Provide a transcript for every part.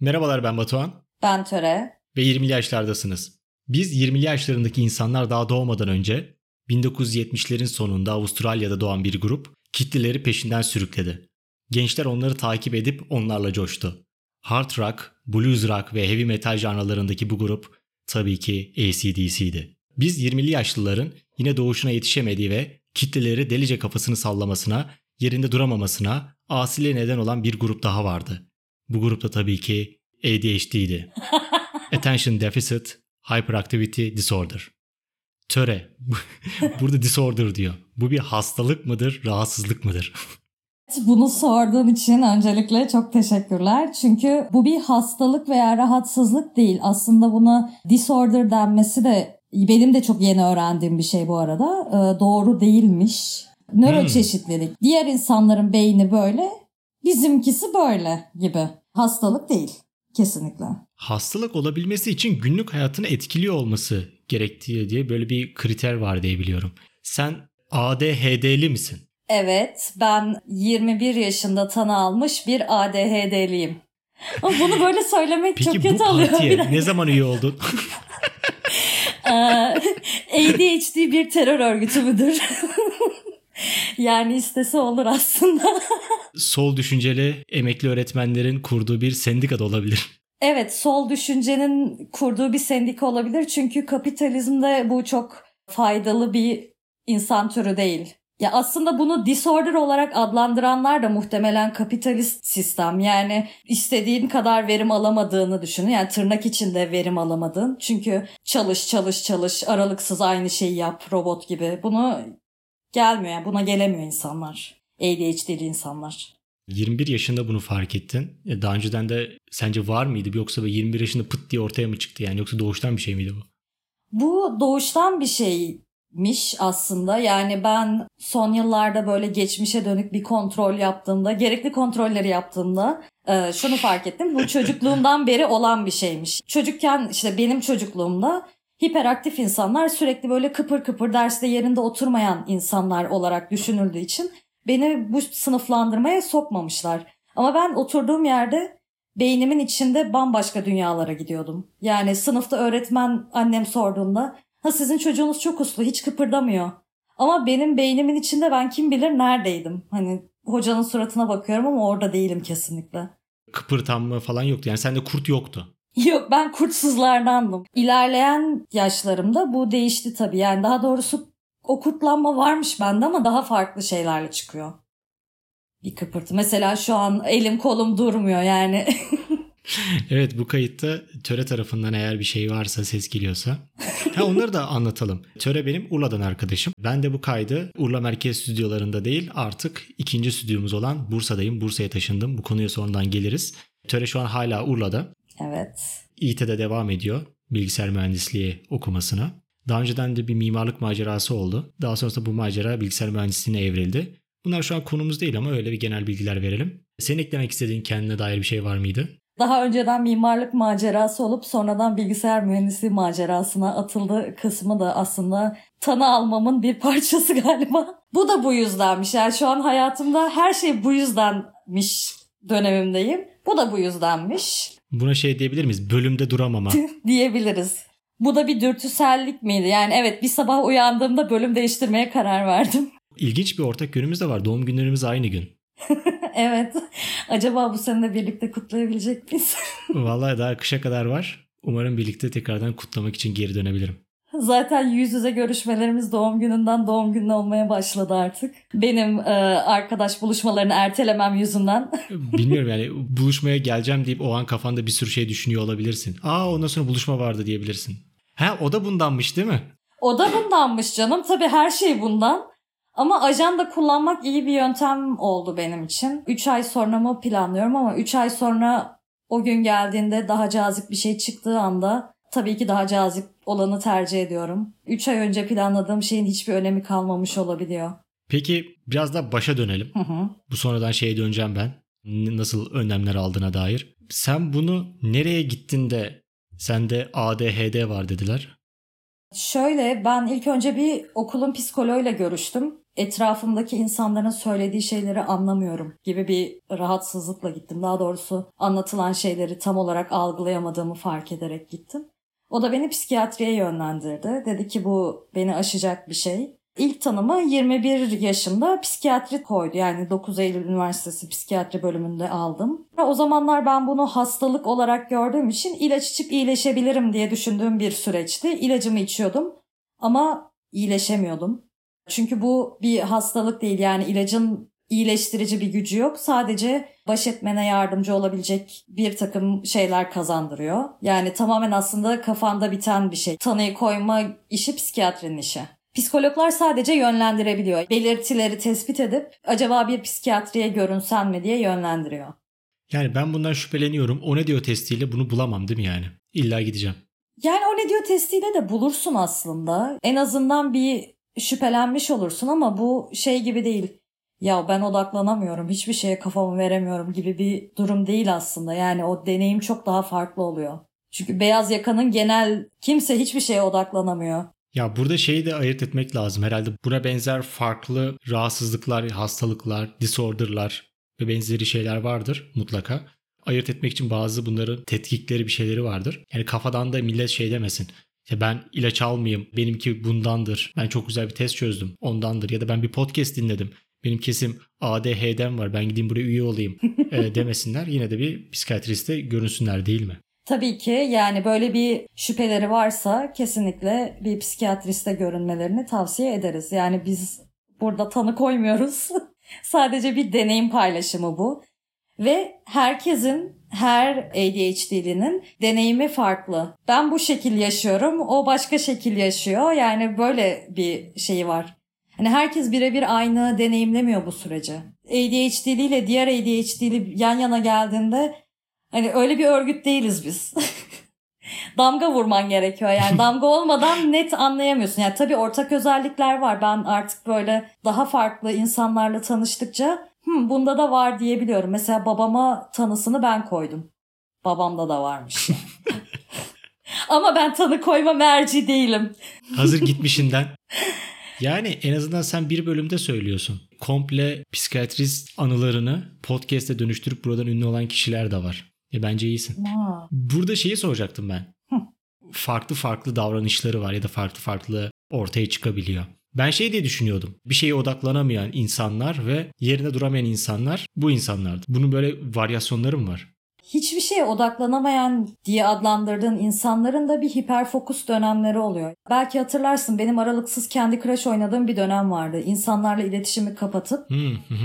Merhabalar ben Batuhan. Ben Töre. Ve 20'li yaşlardasınız. Biz 20'li yaşlarındaki insanlar daha doğmadan önce 1970'lerin sonunda Avustralya'da doğan bir grup kitleleri peşinden sürükledi. Gençler onları takip edip onlarla coştu. Hard rock, blues rock ve heavy metal janralarındaki bu grup tabii ki ACDC'di. Biz 20'li yaşlıların yine doğuşuna yetişemediği ve kitleleri delice kafasını sallamasına, yerinde duramamasına asile neden olan bir grup daha vardı. Bu grupta tabii ki ADHD'ydi. Attention Deficit Hyperactivity Disorder. Töre. Burada disorder diyor. Bu bir hastalık mıdır, rahatsızlık mıdır? Bunu sorduğun için öncelikle çok teşekkürler. Çünkü bu bir hastalık veya rahatsızlık değil. Aslında buna disorder denmesi de benim de çok yeni öğrendiğim bir şey bu arada. Ee, doğru değilmiş. Nöroçeşitlilik. Hmm. Diğer insanların beyni böyle, bizimkisi böyle gibi. Hastalık değil kesinlikle. Hastalık olabilmesi için günlük hayatını etkiliyor olması gerektiği diye böyle bir kriter var diye biliyorum. Sen ADHD'li misin? Evet, ben 21 yaşında tanı almış bir ADHD'liyim. Ama bunu böyle söylemek Peki, çok kötü oluyor. Peki bu partiye ne zaman üye oldun? ADHD bir terör örgütü müdür? yani istese olur aslında. Sol düşünceli emekli öğretmenlerin kurduğu bir sendika da olabilir. Evet, sol düşüncenin kurduğu bir sendika olabilir. Çünkü kapitalizmde bu çok faydalı bir insan türü değil. Ya aslında bunu disorder olarak adlandıranlar da muhtemelen kapitalist sistem. Yani istediğin kadar verim alamadığını düşünün. Yani tırnak içinde verim alamadığın. Çünkü çalış çalış çalış aralıksız aynı şeyi yap robot gibi. Bunu gelmiyor yani buna gelemiyor insanlar. ADHD'li insanlar. 21 yaşında bunu fark ettin. E, daha önceden de sence var mıydı yoksa 21 yaşında pıt diye ortaya mı çıktı yani yoksa doğuştan bir şey miydi bu? Bu doğuştan bir şeymiş aslında. Yani ben son yıllarda böyle geçmişe dönük bir kontrol yaptığımda, gerekli kontrolleri yaptığımda e, şunu fark ettim. Bu çocukluğumdan beri olan bir şeymiş. Çocukken işte benim çocukluğumda hiperaktif insanlar sürekli böyle kıpır kıpır derste yerinde oturmayan insanlar olarak düşünüldüğü için beni bu sınıflandırmaya sokmamışlar. Ama ben oturduğum yerde beynimin içinde bambaşka dünyalara gidiyordum. Yani sınıfta öğretmen annem sorduğunda ha sizin çocuğunuz çok uslu hiç kıpırdamıyor. Ama benim beynimin içinde ben kim bilir neredeydim. Hani hocanın suratına bakıyorum ama orada değilim kesinlikle. Kıpırtanma falan yoktu yani sende kurt yoktu. Yok ben kurtsuzlardandım. İlerleyen yaşlarımda bu değişti tabii. Yani daha doğrusu o kurtlanma varmış bende ama daha farklı şeylerle çıkıyor. Bir kıpırtı. Mesela şu an elim kolum durmuyor yani. evet bu kayıtta Töre tarafından eğer bir şey varsa ses geliyorsa. Ha onları da anlatalım. Töre benim Urla'dan arkadaşım. Ben de bu kaydı Urla Merkez stüdyolarında değil artık ikinci stüdyomuz olan Bursa'dayım. Bursa'ya taşındım. Bu konuya sonradan geliriz. Töre şu an hala Urla'da. Evet. İT'de devam ediyor bilgisayar mühendisliği okumasına. Daha önceden de bir mimarlık macerası oldu. Daha sonrasında bu macera bilgisayar mühendisliğine evrildi. Bunlar şu an konumuz değil ama öyle bir genel bilgiler verelim. Senin eklemek istediğin kendine dair bir şey var mıydı? Daha önceden mimarlık macerası olup sonradan bilgisayar mühendisliği macerasına atıldı kısmı da aslında tanı almamın bir parçası galiba. Bu da bu yüzdenmiş. Yani şu an hayatımda her şey bu yüzdenmiş dönemimdeyim. Bu da bu yüzdenmiş. Buna şey diyebilir miyiz? Bölümde duramama. diyebiliriz. Bu da bir dürtüsellik miydi? Yani evet bir sabah uyandığımda bölüm değiştirmeye karar verdim. İlginç bir ortak yönümüz de var. Doğum günlerimiz aynı gün. evet. Acaba bu sene birlikte kutlayabilecek miyiz? Vallahi daha kışa kadar var. Umarım birlikte tekrardan kutlamak için geri dönebilirim. Zaten yüz yüze görüşmelerimiz doğum gününden doğum gününe olmaya başladı artık. Benim e, arkadaş buluşmalarını ertelemem yüzünden. Bilmiyorum yani buluşmaya geleceğim deyip o an kafanda bir sürü şey düşünüyor olabilirsin. Aa ondan sonra buluşma vardı diyebilirsin. Ha o da bundanmış değil mi? O da bundanmış canım. Tabii her şey bundan. Ama ajanda kullanmak iyi bir yöntem oldu benim için. 3 ay sonra mı planlıyorum ama 3 ay sonra o gün geldiğinde daha cazip bir şey çıktığı anda tabii ki daha cazip olanı tercih ediyorum. 3 ay önce planladığım şeyin hiçbir önemi kalmamış olabiliyor. Peki biraz da başa dönelim. Hı hı. Bu sonradan şeye döneceğim ben. Nasıl önlemler aldığına dair. Sen bunu nereye gittin de sende ADHD var dediler? Şöyle ben ilk önce bir okulun psikoloğuyla görüştüm. etrafımdaki insanların söylediği şeyleri anlamıyorum gibi bir rahatsızlıkla gittim. Daha doğrusu anlatılan şeyleri tam olarak algılayamadığımı fark ederek gittim. O da beni psikiyatriye yönlendirdi. Dedi ki bu beni aşacak bir şey. İlk tanımı 21 yaşında psikiyatri koydu. Yani 9 Eylül Üniversitesi psikiyatri bölümünde aldım. O zamanlar ben bunu hastalık olarak gördüğüm için ilaç içip iyileşebilirim diye düşündüğüm bir süreçti. İlacımı içiyordum ama iyileşemiyordum. Çünkü bu bir hastalık değil yani ilacın iyileştirici bir gücü yok. Sadece baş etmene yardımcı olabilecek bir takım şeyler kazandırıyor. Yani tamamen aslında kafanda biten bir şey. Tanıyı koyma işi psikiyatrinin işi. Psikologlar sadece yönlendirebiliyor. Belirtileri tespit edip acaba bir psikiyatriye görünsen mi diye yönlendiriyor. Yani ben bundan şüpheleniyorum. O ne diyor testiyle bunu bulamam değil mi yani? İlla gideceğim. Yani o ne diyor testiyle de bulursun aslında. En azından bir şüphelenmiş olursun ama bu şey gibi değil. Ya ben odaklanamıyorum, hiçbir şeye kafamı veremiyorum gibi bir durum değil aslında. Yani o deneyim çok daha farklı oluyor. Çünkü beyaz yakanın genel kimse hiçbir şeye odaklanamıyor. Ya burada şeyi de ayırt etmek lazım. Herhalde buna benzer farklı rahatsızlıklar, hastalıklar, disorderlar ve benzeri şeyler vardır mutlaka. Ayırt etmek için bazı bunların tetkikleri bir şeyleri vardır. Yani kafadan da millet şey demesin. İşte ben ilaç almayayım, benimki bundandır. Ben çok güzel bir test çözdüm, ondandır. Ya da ben bir podcast dinledim. Benim kesim ADHD'm var, ben gideyim buraya üye olayım e, demesinler. Yine de bir psikiyatriste görünsünler değil mi? Tabii ki yani böyle bir şüpheleri varsa kesinlikle bir psikiyatriste görünmelerini tavsiye ederiz. Yani biz burada tanı koymuyoruz. Sadece bir deneyim paylaşımı bu. Ve herkesin, her ADHD'linin deneyimi farklı. Ben bu şekil yaşıyorum, o başka şekil yaşıyor. Yani böyle bir şeyi var. Hani herkes birebir aynı deneyimlemiyor bu süreci. ADHD'li ile diğer ADHD'li yan yana geldiğinde hani öyle bir örgüt değiliz biz. damga vurman gerekiyor yani damga olmadan net anlayamıyorsun. Yani tabii ortak özellikler var. Ben artık böyle daha farklı insanlarla tanıştıkça Hı, bunda da var diyebiliyorum. Mesela babama tanısını ben koydum. Babamda da varmış. Ama ben tanı koyma merci değilim. Hazır gitmişinden. Yani en azından sen bir bölümde söylüyorsun. Komple psikiyatrist anılarını podcast'e dönüştürüp buradan ünlü olan kişiler de var. E bence iyisin. Burada şeyi soracaktım ben. Farklı farklı davranışları var ya da farklı farklı ortaya çıkabiliyor. Ben şey diye düşünüyordum. Bir şeye odaklanamayan insanlar ve yerine duramayan insanlar bu insanlardı. Bunun böyle varyasyonları mı var? Hiçbir şeye odaklanamayan diye adlandırdığın insanların da bir hiperfokus dönemleri oluyor. Belki hatırlarsın benim aralıksız kendi Crush oynadığım bir dönem vardı. İnsanlarla iletişimi kapatıp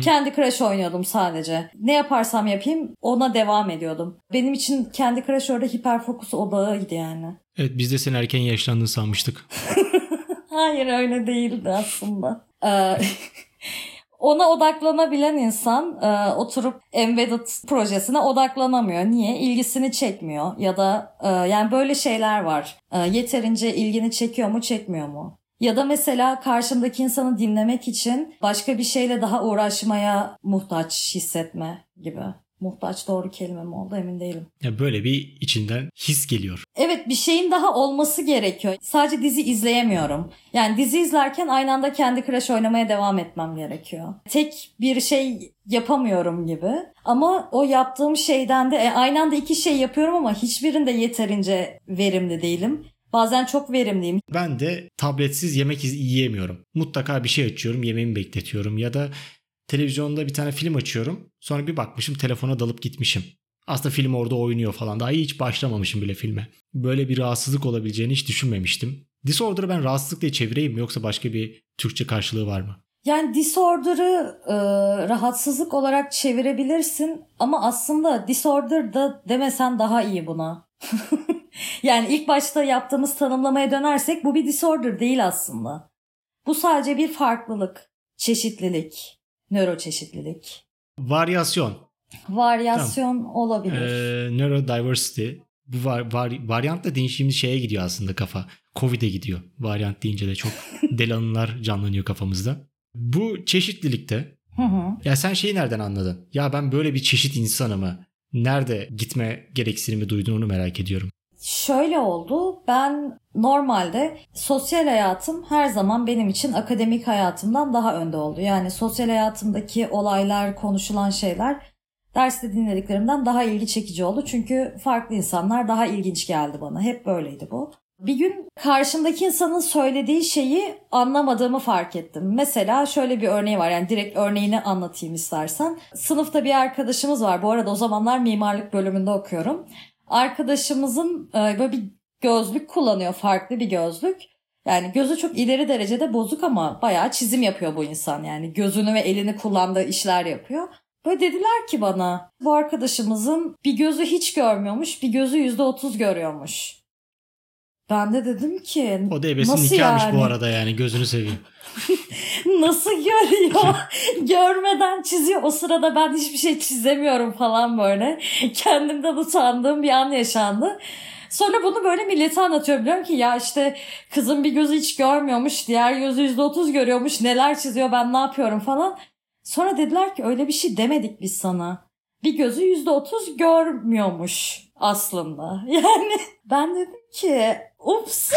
kendi Crush oynuyordum sadece. Ne yaparsam yapayım ona devam ediyordum. Benim için kendi Crush orada hiperfokus odağıydı yani. Evet biz de seni erken yaşlandığını sanmıştık. Hayır öyle değildi aslında. Ona odaklanabilen insan e, oturup embedded projesine odaklanamıyor. Niye? İlgisini çekmiyor ya da e, yani böyle şeyler var. E, yeterince ilgini çekiyor mu çekmiyor mu? Ya da mesela karşımdaki insanı dinlemek için başka bir şeyle daha uğraşmaya muhtaç hissetme gibi. Muhtaç doğru kelime mi oldu emin değilim. Ya böyle bir içinden his geliyor. Evet bir şeyin daha olması gerekiyor. Sadece dizi izleyemiyorum. Yani dizi izlerken aynı anda kendi Crash oynamaya devam etmem gerekiyor. Tek bir şey yapamıyorum gibi. Ama o yaptığım şeyden de e, aynı anda iki şey yapıyorum ama hiçbirinde yeterince verimli değilim. Bazen çok verimliyim. Ben de tabletsiz yemek yiyemiyorum. Mutlaka bir şey açıyorum, yemeğimi bekletiyorum ya da televizyonda bir tane film açıyorum. Sonra bir bakmışım telefona dalıp gitmişim. Aslında film orada oynuyor falan. Daha hiç başlamamışım bile filme. Böyle bir rahatsızlık olabileceğini hiç düşünmemiştim. Disorder'ı ben rahatsızlık diye çevireyim mi yoksa başka bir Türkçe karşılığı var mı? Yani disorder'ı e, rahatsızlık olarak çevirebilirsin ama aslında disorder da demesen daha iyi buna. yani ilk başta yaptığımız tanımlamaya dönersek bu bir disorder değil aslında. Bu sadece bir farklılık, çeşitlilik, nöroçeşitlilik, Varyasyon. varyasyon olabilir. Ee, neurodiversity. Bu var, var, varyantla değişimli şeye gidiyor aslında kafa. Covid'e gidiyor. Varyant deyince de çok deli anılar canlanıyor kafamızda. Bu çeşitlilikte Hı hı. ya sen şeyi nereden anladın? Ya ben böyle bir çeşit insanımı nerede gitme gereksinimi duydun onu merak ediyorum. Şöyle oldu. Ben normalde sosyal hayatım her zaman benim için akademik hayatımdan daha önde oldu. Yani sosyal hayatımdaki olaylar, konuşulan şeyler derste dinlediklerimden daha ilgi çekici oldu. Çünkü farklı insanlar daha ilginç geldi bana. Hep böyleydi bu. Bir gün karşımdaki insanın söylediği şeyi anlamadığımı fark ettim. Mesela şöyle bir örneği var. Yani direkt örneğini anlatayım istersen. Sınıfta bir arkadaşımız var. Bu arada o zamanlar mimarlık bölümünde okuyorum. Arkadaşımızın e, böyle bir gözlük kullanıyor. Farklı bir gözlük. Yani gözü çok ileri derecede bozuk ama bayağı çizim yapıyor bu insan. Yani gözünü ve elini kullandığı işler yapıyor. Böyle dediler ki bana bu arkadaşımızın bir gözü hiç görmüyormuş bir gözü yüzde otuz görüyormuş. Ben de dedim ki O da ebesin nasıl nikahmış yani? bu arada yani gözünü seveyim. Nasıl görüyor? Görmeden çiziyor. O sırada ben hiçbir şey çizemiyorum falan böyle. Kendimden utandığım bir an yaşandı. Sonra bunu böyle millete anlatıyorum. Diyorum ki ya işte kızım bir gözü hiç görmüyormuş. Diğer gözü yüzde otuz görüyormuş. Neler çiziyor ben ne yapıyorum falan. Sonra dediler ki öyle bir şey demedik biz sana. Bir gözü yüzde otuz görmüyormuş aslında. Yani ben dedim ki ups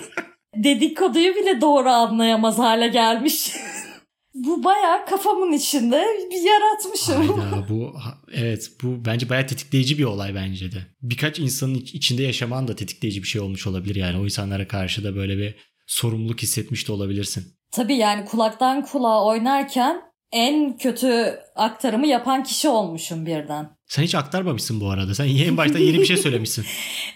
dedikoduyu bile doğru anlayamaz hale gelmiş. Bu bayağı kafamın içinde bir yaratmışım. Hayda bu evet bu bence bayağı tetikleyici bir olay bence de. Birkaç insanın iç- içinde yaşaman da tetikleyici bir şey olmuş olabilir yani. O insanlara karşı da böyle bir sorumluluk hissetmiş de olabilirsin. Tabii yani kulaktan kulağa oynarken en kötü aktarımı yapan kişi olmuşum birden. Sen hiç aktarmamışsın bu arada. Sen en başta yeni bir şey söylemişsin.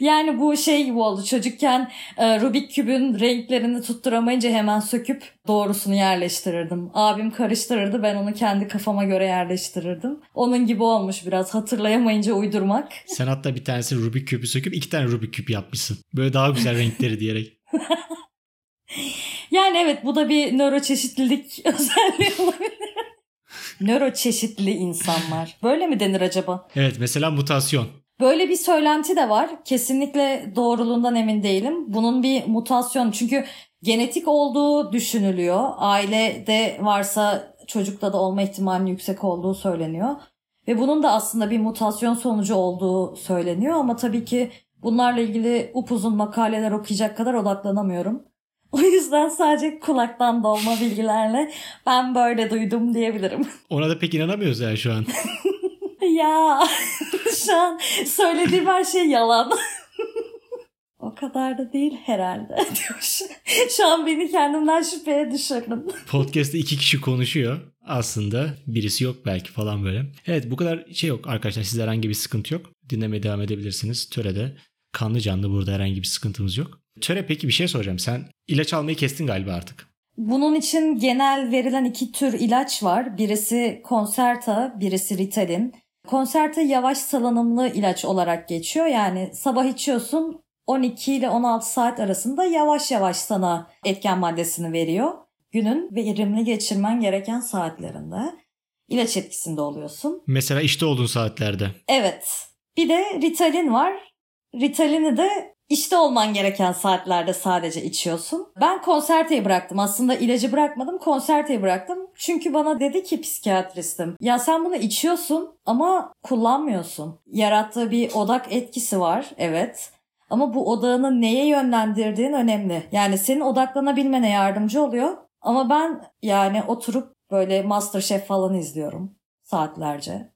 Yani bu şey gibi oldu. Çocukken e, Rubik kübün renklerini tutturamayınca hemen söküp doğrusunu yerleştirirdim. Abim karıştırırdı ben onu kendi kafama göre yerleştirirdim. Onun gibi olmuş biraz hatırlayamayınca uydurmak. Sen hatta bir tanesi Rubik küpü söküp iki tane Rubik küp yapmışsın. Böyle daha güzel renkleri diyerek. Yani evet bu da bir nöroçeşitlilik özelliği olabilir. Nöroçeşitli insanlar. Böyle mi denir acaba? Evet mesela mutasyon. Böyle bir söylenti de var. Kesinlikle doğruluğundan emin değilim. Bunun bir mutasyon çünkü genetik olduğu düşünülüyor. Ailede varsa çocukta da olma ihtimalinin yüksek olduğu söyleniyor. Ve bunun da aslında bir mutasyon sonucu olduğu söyleniyor ama tabii ki bunlarla ilgili upuzun makaleler okuyacak kadar odaklanamıyorum. O yüzden sadece kulaktan dolma bilgilerle ben böyle duydum diyebilirim. Ona da pek inanamıyoruz yani şu an. Ya şu an söylediğim her şey yalan. o kadar da değil herhalde. şu an beni kendimden şüpheye düşürdüm. Podcast'te iki kişi konuşuyor. Aslında birisi yok belki falan böyle. Evet bu kadar şey yok arkadaşlar. Sizde herhangi bir sıkıntı yok. Dinlemeye devam edebilirsiniz. Töre'de kanlı canlı burada herhangi bir sıkıntımız yok. Töre peki bir şey soracağım. Sen ilaç almayı kestin galiba artık. Bunun için genel verilen iki tür ilaç var. Birisi Concerta, birisi Ritalin. Concerta yavaş salınımlı ilaç olarak geçiyor. Yani sabah içiyorsun 12 ile 16 saat arasında yavaş yavaş sana etken maddesini veriyor. Günün verimli geçirmen gereken saatlerinde ilaç etkisinde oluyorsun. Mesela işte olduğun saatlerde. Evet. Bir de Ritalin var. Ritalini de işte olman gereken saatlerde sadece içiyorsun. Ben konserteyi bıraktım. Aslında ilacı bırakmadım, konserteyi bıraktım. Çünkü bana dedi ki psikiyatristim. Ya sen bunu içiyorsun ama kullanmıyorsun. Yarattığı bir odak etkisi var, evet. Ama bu odağını neye yönlendirdiğin önemli. Yani senin odaklanabilmene yardımcı oluyor. Ama ben yani oturup böyle Masterchef falan izliyorum saatlerce.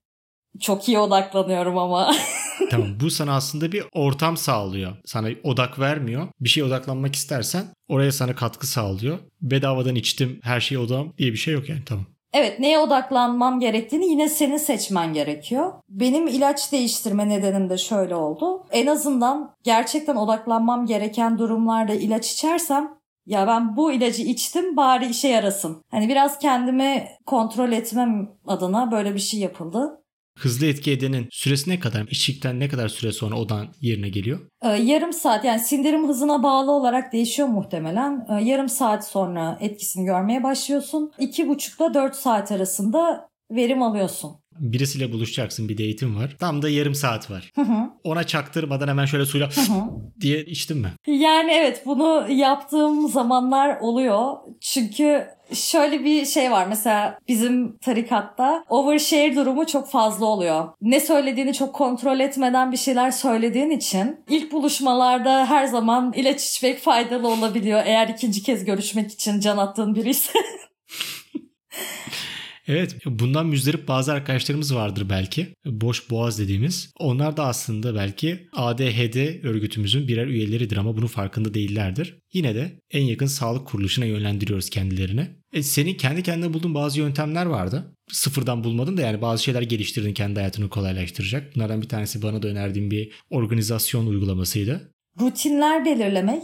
Çok iyi odaklanıyorum ama. Tamam bu sana aslında bir ortam sağlıyor. Sana odak vermiyor. Bir şeye odaklanmak istersen oraya sana katkı sağlıyor. Bedavadan içtim her şeye odam diye bir şey yok yani tamam. Evet neye odaklanmam gerektiğini yine senin seçmen gerekiyor. Benim ilaç değiştirme nedenim de şöyle oldu. En azından gerçekten odaklanmam gereken durumlarda ilaç içersem ya ben bu ilacı içtim bari işe yarasın. Hani biraz kendimi kontrol etmem adına böyle bir şey yapıldı. Hızlı etki edenin süresi ne kadar? İçtikten ne kadar süre sonra odan yerine geliyor? Ee, yarım saat yani sindirim hızına bağlı olarak değişiyor muhtemelen. Ee, yarım saat sonra etkisini görmeye başlıyorsun. İki buçukla dört saat arasında verim alıyorsun. Birisiyle buluşacaksın bir date'in var. Tam da yarım saat var. Hı hı. Ona çaktırmadan hemen şöyle suyla Hı hı. diye içtin mi? Yani evet bunu yaptığım zamanlar oluyor. Çünkü şöyle bir şey var mesela bizim tarikatta overshare durumu çok fazla oluyor. Ne söylediğini çok kontrol etmeden bir şeyler söylediğin için ilk buluşmalarda her zaman ilaç içmek faydalı olabiliyor eğer ikinci kez görüşmek için can attığın biri ise. Evet bundan müzdarip bazı arkadaşlarımız vardır belki. Boş boğaz dediğimiz. Onlar da aslında belki ADHD örgütümüzün birer üyeleridir ama bunun farkında değillerdir. Yine de en yakın sağlık kuruluşuna yönlendiriyoruz kendilerini. E, senin kendi kendine bulduğun bazı yöntemler vardı. Sıfırdan bulmadın da yani bazı şeyler geliştirdin kendi hayatını kolaylaştıracak. Bunlardan bir tanesi bana da önerdiğim bir organizasyon uygulamasıydı. Rutinler belirlemek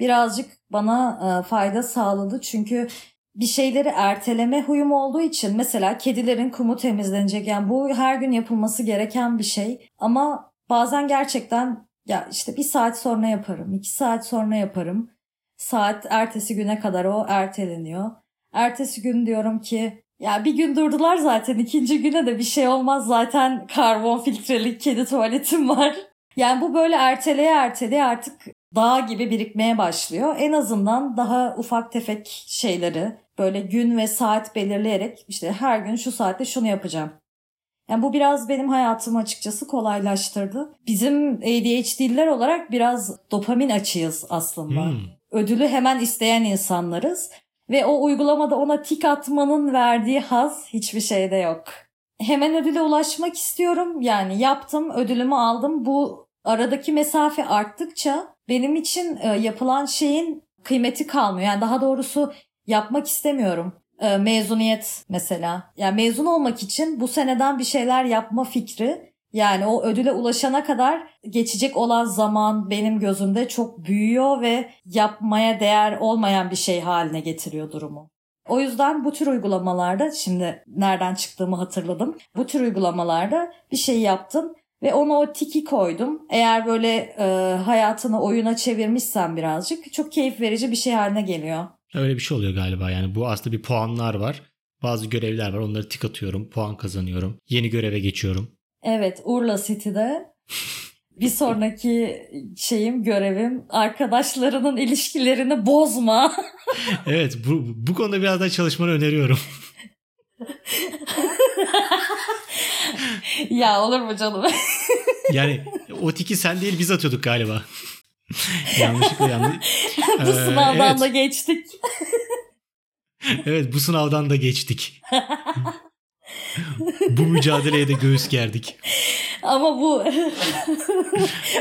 birazcık bana e, fayda sağladı çünkü bir şeyleri erteleme huyum olduğu için mesela kedilerin kumu temizlenecek. Yani bu her gün yapılması gereken bir şey. Ama bazen gerçekten ya işte bir saat sonra yaparım iki saat sonra yaparım. Saat ertesi güne kadar o erteleniyor. Ertesi gün diyorum ki ya bir gün durdular zaten ikinci güne de bir şey olmaz zaten karbon filtreli kedi tuvaletim var. Yani bu böyle erteleye erteleye artık dağ gibi birikmeye başlıyor. En azından daha ufak tefek şeyleri böyle gün ve saat belirleyerek işte her gün şu saatte şunu yapacağım. Yani bu biraz benim hayatımı açıkçası kolaylaştırdı. Bizim ADHD'liler olarak biraz dopamin açığız aslında. Hmm. Ödülü hemen isteyen insanlarız. Ve o uygulamada ona tik atmanın verdiği haz hiçbir şeyde yok. Hemen ödüle ulaşmak istiyorum. Yani yaptım, ödülümü aldım. Bu aradaki mesafe arttıkça benim için e, yapılan şeyin kıymeti kalmıyor. Yani daha doğrusu yapmak istemiyorum. E, mezuniyet mesela. Yani mezun olmak için bu seneden bir şeyler yapma fikri yani o ödüle ulaşana kadar geçecek olan zaman benim gözümde çok büyüyor ve yapmaya değer olmayan bir şey haline getiriyor durumu. O yüzden bu tür uygulamalarda şimdi nereden çıktığımı hatırladım. Bu tür uygulamalarda bir şey yaptım ve ona o tiki koydum. Eğer böyle e, hayatını oyuna çevirmişsen birazcık çok keyif verici bir şey haline geliyor. Öyle bir şey oluyor galiba yani bu aslında bir puanlar var. Bazı görevler var onları tik atıyorum puan kazanıyorum. Yeni göreve geçiyorum. Evet Urla City'de bir sonraki şeyim görevim arkadaşlarının ilişkilerini bozma. evet bu, bu konuda biraz daha çalışmanı öneriyorum. ya olur mu canım? yani o tiki sen değil biz atıyorduk galiba. Yanlışlıkla yanlış. bu Ee, sınavdan evet. da geçtik. evet bu sınavdan da geçtik. bu mücadeleye de göğüs gerdik. Ama bu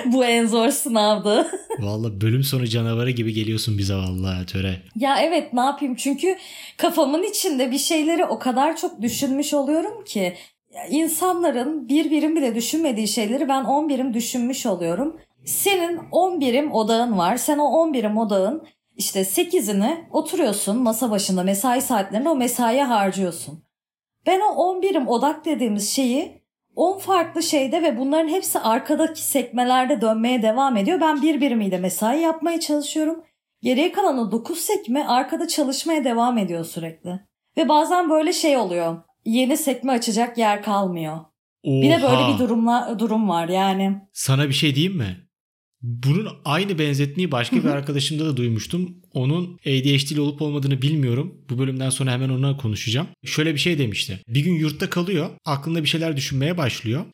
bu en zor sınavdı. Vallahi bölüm sonu canavarı gibi geliyorsun bize vallahi töre. Ya evet ne yapayım çünkü kafamın içinde bir şeyleri o kadar çok düşünmüş oluyorum ki insanların bir birim bile düşünmediği şeyleri ben 10 birim düşünmüş oluyorum. Senin 10 birim odağın var. Sen o 10 birim odağın işte 8'ini oturuyorsun masa başında mesai saatlerinde o mesaiye harcıyorsun. Ben o 10 birim odak dediğimiz şeyi 10 farklı şeyde ve bunların hepsi arkadaki sekmelerde dönmeye devam ediyor. Ben bir birimiyle mesai yapmaya çalışıyorum. Geriye kalan o 9 sekme arkada çalışmaya devam ediyor sürekli. Ve bazen böyle şey oluyor. Yeni sekme açacak yer kalmıyor. Oha. Bir de böyle bir durumla durum var yani. Sana bir şey diyeyim mi? Bunun aynı benzetmeyi başka bir arkadaşımda da duymuştum. Onun ADHD'li olup olmadığını bilmiyorum. Bu bölümden sonra hemen ona konuşacağım. Şöyle bir şey demişti. Bir gün yurtta kalıyor. Aklında bir şeyler düşünmeye başlıyor.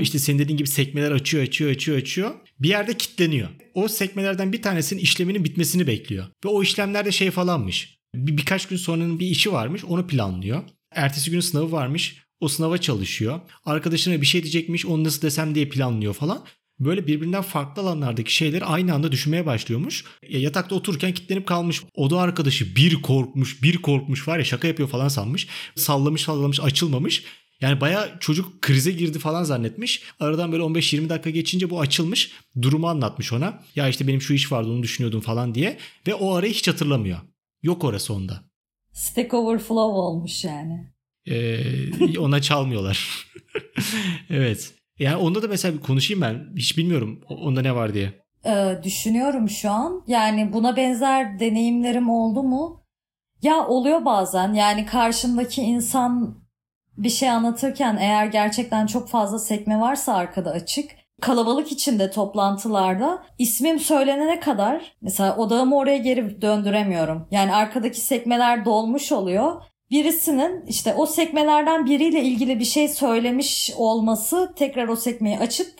İşte senin dediğin gibi sekmeler açıyor, açıyor, açıyor, açıyor. Bir yerde kitleniyor. O sekmelerden bir tanesinin işleminin bitmesini bekliyor. Ve o işlemlerde şey falanmış. Bir, birkaç gün sonranın bir işi varmış. Onu planlıyor. Ertesi gün sınavı varmış. O sınava çalışıyor. Arkadaşına bir şey diyecekmiş. Onu nasıl desem diye planlıyor falan. Böyle birbirinden farklı alanlardaki şeyleri aynı anda düşünmeye başlıyormuş. Ya yatakta otururken kilitlenip kalmış. Oda arkadaşı bir korkmuş, bir korkmuş var ya şaka yapıyor falan sanmış. Sallamış sallamış açılmamış. Yani baya çocuk krize girdi falan zannetmiş. Aradan böyle 15-20 dakika geçince bu açılmış. Durumu anlatmış ona. Ya işte benim şu iş vardı onu düşünüyordum falan diye. Ve o arayı hiç hatırlamıyor. Yok orası onda. Stack Overflow olmuş yani. Ee, ona çalmıyorlar. evet. Yani onda da mesela bir konuşayım ben. Hiç bilmiyorum onda ne var diye. Ee, düşünüyorum şu an. Yani buna benzer deneyimlerim oldu mu? Ya oluyor bazen. Yani karşımdaki insan bir şey anlatırken eğer gerçekten çok fazla sekme varsa arkada açık kalabalık içinde toplantılarda ismim söylenene kadar mesela odağımı oraya geri döndüremiyorum. Yani arkadaki sekmeler dolmuş oluyor. Birisinin işte o sekmelerden biriyle ilgili bir şey söylemiş olması tekrar o sekmeyi açıp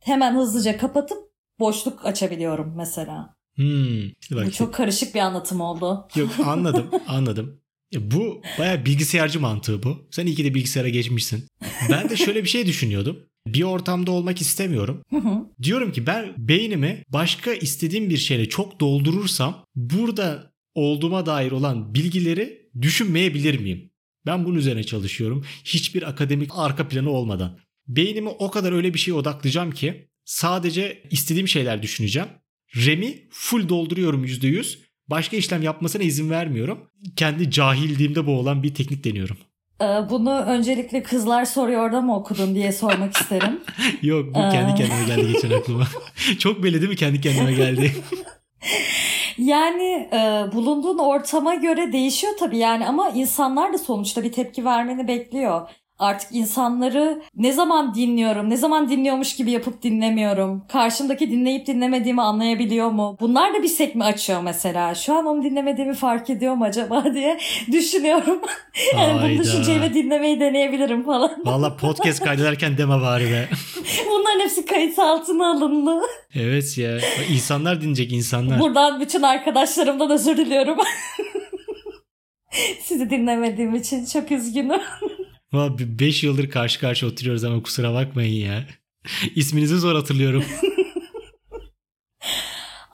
hemen hızlıca kapatıp boşluk açabiliyorum mesela. Hmm, Bu çok karışık bir anlatım oldu. Yok anladım anladım. Ya bu baya bilgisayarcı mantığı bu. Sen iyi ki de bilgisayara geçmişsin. Ben de şöyle bir şey düşünüyordum. Bir ortamda olmak istemiyorum. Hı hı. Diyorum ki ben beynimi başka istediğim bir şeyle çok doldurursam burada olduğuma dair olan bilgileri düşünmeyebilir miyim? Ben bunun üzerine çalışıyorum. Hiçbir akademik arka planı olmadan. Beynimi o kadar öyle bir şeye odaklayacağım ki sadece istediğim şeyler düşüneceğim. RAM'i full dolduruyorum %100. Başka işlem yapmasına izin vermiyorum. Kendi cahilliğimde boğulan bir teknik deniyorum. Ee, Bunu öncelikle kızlar soruyor da mı okudun diye sormak isterim. Yok bu kendi Aa. kendime geldi geçen aklıma. Çok belli değil mi kendi kendime geldi? Yani e, bulunduğun ortama göre değişiyor tabii yani ama insanlar da sonuçta bir tepki vermeni bekliyor. Artık insanları ne zaman dinliyorum, ne zaman dinliyormuş gibi yapıp dinlemiyorum. Karşımdaki dinleyip dinlemediğimi anlayabiliyor mu? Bunlar da bir sekme açıyor mesela. Şu an onu dinlemediğimi fark ediyor mu acaba diye düşünüyorum. yani bunu düşünceyle dinlemeyi deneyebilirim falan. Valla podcast kaydederken deme bari be. Bunların hepsi kayıt altına alındı. Evet ya. İnsanlar dinleyecek insanlar. Buradan bütün arkadaşlarımdan özür diliyorum. Sizi dinlemediğim için çok üzgünüm. 5 yıldır karşı karşı oturuyoruz ama kusura bakmayın ya. İsminizi zor hatırlıyorum.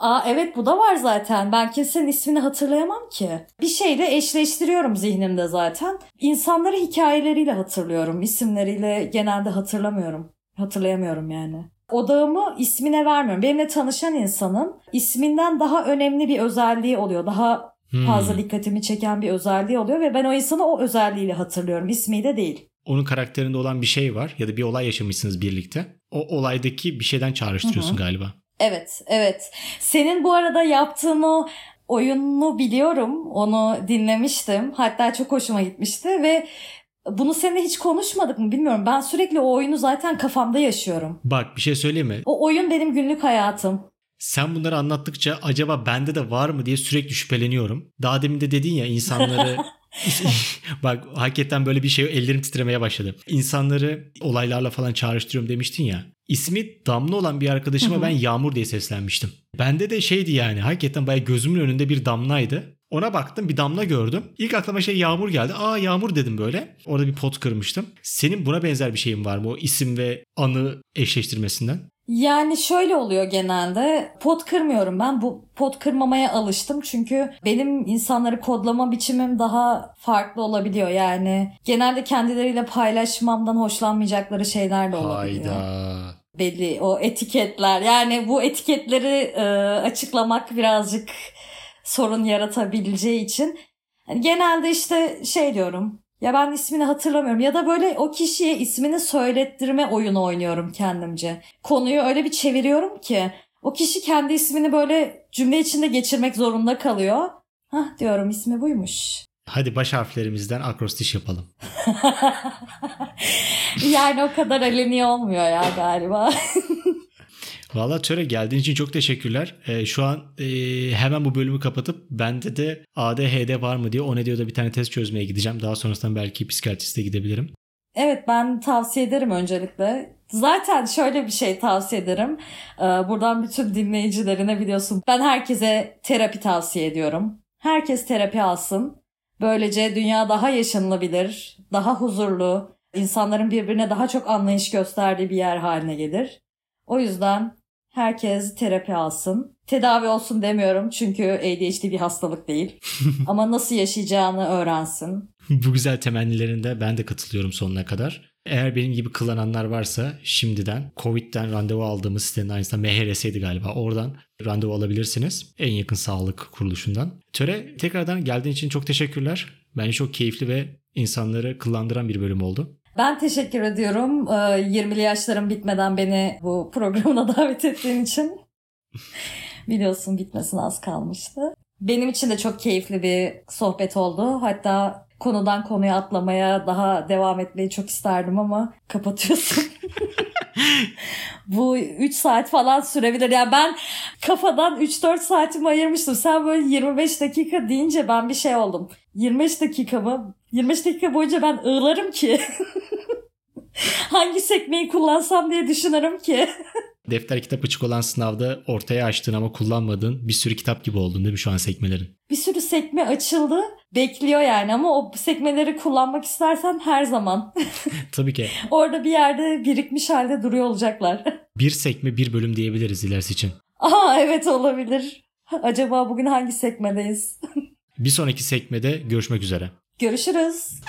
Aa evet bu da var zaten. Ben kimsenin ismini hatırlayamam ki. Bir şeyle eşleştiriyorum zihnimde zaten. İnsanları hikayeleriyle hatırlıyorum. İsimleriyle genelde hatırlamıyorum. Hatırlayamıyorum yani. Odağımı ismine vermiyorum. Benimle tanışan insanın isminden daha önemli bir özelliği oluyor. Daha Hmm. fazla dikkatimi çeken bir özelliği oluyor ve ben o insanı o özelliğiyle hatırlıyorum. İsmiyle değil. Onun karakterinde olan bir şey var ya da bir olay yaşamışsınız birlikte. O olaydaki bir şeyden çağrıştırıyorsun galiba. Evet, evet. Senin bu arada yaptığın o oyununu biliyorum. Onu dinlemiştim. Hatta çok hoşuma gitmişti ve bunu seninle hiç konuşmadık mı bilmiyorum. Ben sürekli o oyunu zaten kafamda yaşıyorum. Bak bir şey söyleyeyim mi? O oyun benim günlük hayatım. Sen bunları anlattıkça acaba bende de var mı diye sürekli şüpheleniyorum. Daha demin de dedin ya insanları Bak hakikaten böyle bir şey ellerim titremeye başladı. İnsanları olaylarla falan çağrıştırıyorum demiştin ya. İsmi Damla olan bir arkadaşıma ben Yağmur diye seslenmiştim. Bende de şeydi yani hakikaten bayağı gözümün önünde bir damlaydı. Ona baktım bir damla gördüm. İlk aklıma şey Yağmur geldi. Aa Yağmur dedim böyle. Orada bir pot kırmıştım. Senin buna benzer bir şeyin var mı o isim ve anı eşleştirmesinden? Yani şöyle oluyor genelde. Pot kırmıyorum ben. Bu pot kırmamaya alıştım. Çünkü benim insanları kodlama biçimim daha farklı olabiliyor. Yani genelde kendileriyle paylaşmamdan hoşlanmayacakları şeyler de olabiliyor. Hayda. belli o etiketler. Yani bu etiketleri e, açıklamak birazcık sorun yaratabileceği için hani genelde işte şey diyorum. Ya ben ismini hatırlamıyorum ya da böyle o kişiye ismini söylettirme oyunu oynuyorum kendimce. Konuyu öyle bir çeviriyorum ki o kişi kendi ismini böyle cümle içinde geçirmek zorunda kalıyor. Hah diyorum ismi buymuş. Hadi baş harflerimizden akrostiş yapalım. yani o kadar aleni olmuyor ya galiba. Valla Töre geldiğin için çok teşekkürler. Ee, şu an e, hemen bu bölümü kapatıp bende de ADHD var mı diye o ne diyor da bir tane test çözmeye gideceğim. Daha sonrasında belki psikiyatriste gidebilirim. Evet ben tavsiye ederim öncelikle. Zaten şöyle bir şey tavsiye ederim. Ee, Buradan bütün dinleyicilerine biliyorsun. Ben herkese terapi tavsiye ediyorum. Herkes terapi alsın. Böylece dünya daha yaşanılabilir, daha huzurlu, insanların birbirine daha çok anlayış gösterdiği bir yer haline gelir. O yüzden herkes terapi alsın. Tedavi olsun demiyorum çünkü ADHD bir hastalık değil. Ama nasıl yaşayacağını öğrensin. bu güzel temennilerinde ben de katılıyorum sonuna kadar. Eğer benim gibi kullananlar varsa şimdiden Covid'den randevu aldığımız sitenin aynısında MHRS'ydi galiba. Oradan randevu alabilirsiniz. En yakın sağlık kuruluşundan. Töre tekrardan geldiğin için çok teşekkürler. Bence çok keyifli ve insanları kıllandıran bir bölüm oldu. Ben teşekkür ediyorum. Ee, 20'li yaşlarım bitmeden beni bu programına davet ettiğin için. Biliyorsun bitmesine az kalmıştı. Benim için de çok keyifli bir sohbet oldu. Hatta konudan konuya atlamaya, daha devam etmeyi çok isterdim ama kapatıyorsun. Bu 3 saat falan sürebilir. Yani ben kafadan 3-4 saatimi ayırmıştım. Sen böyle 25 dakika deyince ben bir şey oldum. 25 dakika mı? 25 dakika boyunca ben ağlarım ki. Hangi sekmeyi kullansam diye düşünürüm ki. Defter kitap açık olan sınavda ortaya açtığın ama kullanmadığın bir sürü kitap gibi oldun değil mi şu an sekmelerin? Bir sürü sekme açıldı. Bekliyor yani ama o sekmeleri kullanmak istersen her zaman. Tabii ki. Orada bir yerde birikmiş halde duruyor olacaklar. Bir sekme bir bölüm diyebiliriz ilerisi için. Aa evet olabilir. Acaba bugün hangi sekmedeyiz? Bir sonraki sekmede görüşmek üzere. Görüşürüz.